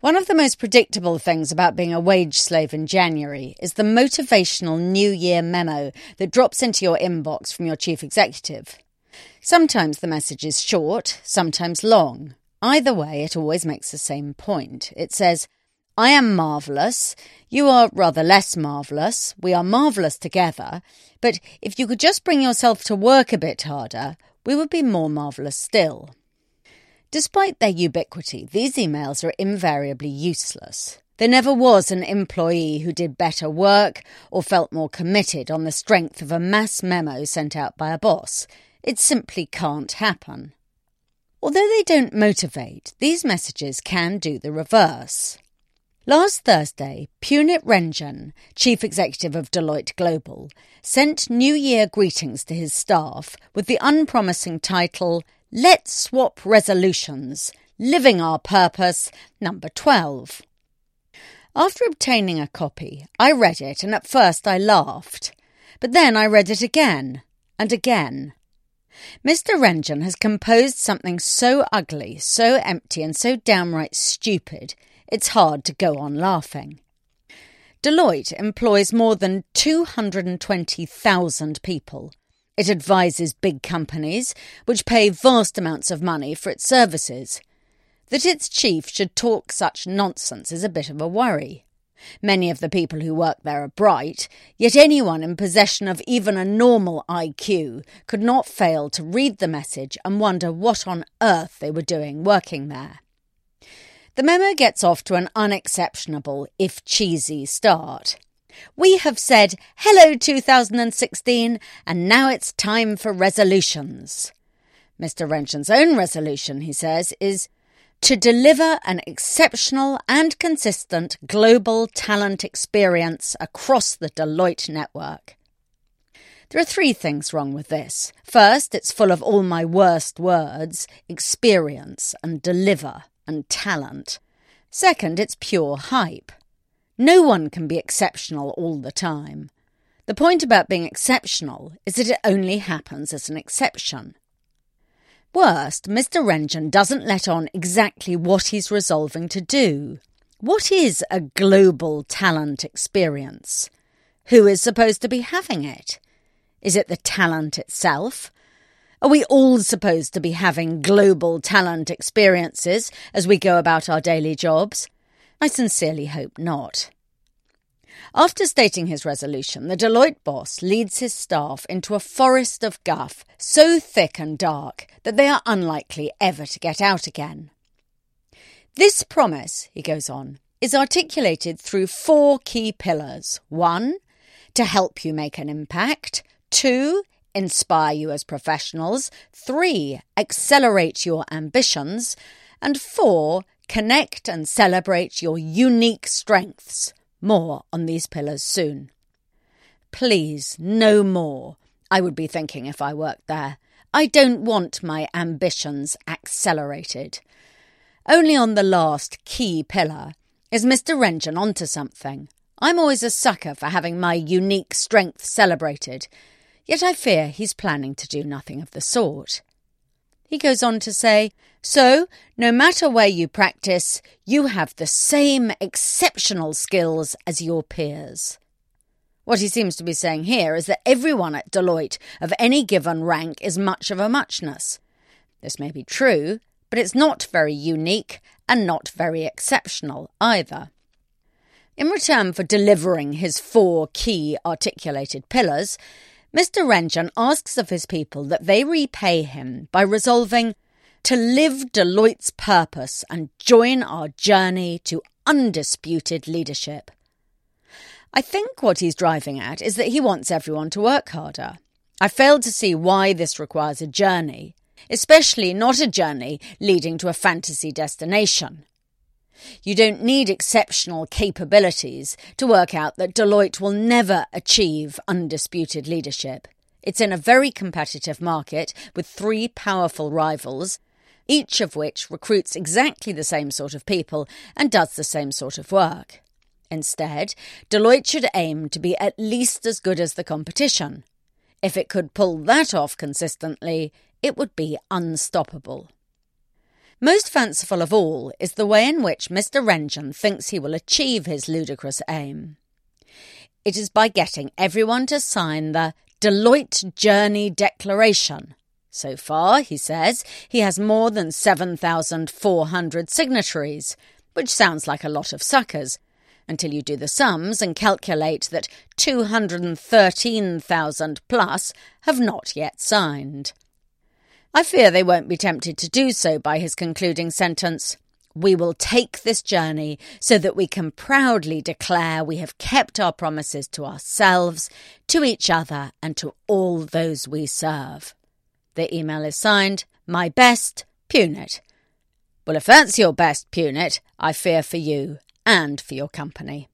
One of the most predictable things about being a wage slave in January is the motivational New Year memo that drops into your inbox from your chief executive. Sometimes the message is short, sometimes long. Either way, it always makes the same point. It says, I am marvellous. You are rather less marvellous. We are marvellous together. But if you could just bring yourself to work a bit harder, we would be more marvellous still. Despite their ubiquity, these emails are invariably useless. There never was an employee who did better work or felt more committed on the strength of a mass memo sent out by a boss. It simply can't happen. Although they don't motivate, these messages can do the reverse. Last Thursday, Punit Renjen, Chief Executive of Deloitte Global, sent New Year greetings to his staff with the unpromising title, Let's Swap Resolutions Living Our Purpose, number 12. After obtaining a copy, I read it and at first I laughed. But then I read it again and again Mr. Renjen has composed something so ugly, so empty, and so downright stupid, it's hard to go on laughing. Deloitte employs more than 220,000 people. It advises big companies, which pay vast amounts of money for its services. That its chief should talk such nonsense is a bit of a worry. Many of the people who work there are bright, yet anyone in possession of even a normal IQ could not fail to read the message and wonder what on earth they were doing working there. The memo gets off to an unexceptionable, if cheesy, start. We have said, Hello 2016, and now it's time for resolutions. Mr. Renjen's own resolution, he says, is to deliver an exceptional and consistent global talent experience across the Deloitte network. There are three things wrong with this. First, it's full of all my worst words experience and deliver and talent. Second, it's pure hype. No one can be exceptional all the time. The point about being exceptional is that it only happens as an exception. Worst, Mr. Renjen doesn't let on exactly what he's resolving to do. What is a global talent experience? Who is supposed to be having it? Is it the talent itself? Are we all supposed to be having global talent experiences as we go about our daily jobs? I sincerely hope not. After stating his resolution, the Deloitte boss leads his staff into a forest of guff so thick and dark that they are unlikely ever to get out again. This promise, he goes on, is articulated through four key pillars. One, to help you make an impact. Two, inspire you as professionals. Three, accelerate your ambitions. And four, connect and celebrate your unique strengths. More on these pillars soon. Please, no more, I would be thinking if I worked there. I don't want my ambitions accelerated. Only on the last key pillar is Mr. Renjen onto something. I'm always a sucker for having my unique strength celebrated, yet I fear he's planning to do nothing of the sort. He goes on to say, So, no matter where you practice, you have the same exceptional skills as your peers. What he seems to be saying here is that everyone at Deloitte of any given rank is much of a muchness. This may be true, but it's not very unique and not very exceptional either. In return for delivering his four key articulated pillars, Mr. Renjen asks of his people that they repay him by resolving to live Deloitte's purpose and join our journey to undisputed leadership. I think what he's driving at is that he wants everyone to work harder. I fail to see why this requires a journey. especially not a journey leading to a fantasy destination. You don't need exceptional capabilities to work out that Deloitte will never achieve undisputed leadership. It's in a very competitive market with three powerful rivals, each of which recruits exactly the same sort of people and does the same sort of work. Instead, Deloitte should aim to be at least as good as the competition. If it could pull that off consistently, it would be unstoppable. Most fanciful of all is the way in which Mr. Renjen thinks he will achieve his ludicrous aim. It is by getting everyone to sign the Deloitte Journey Declaration. So far, he says, he has more than 7,400 signatories, which sounds like a lot of suckers, until you do the sums and calculate that 213,000 plus have not yet signed. I fear they won't be tempted to do so by his concluding sentence. We will take this journey so that we can proudly declare we have kept our promises to ourselves, to each other, and to all those we serve. The email is signed, My Best, Punit. Well, if that's your best, Punit, I fear for you and for your company.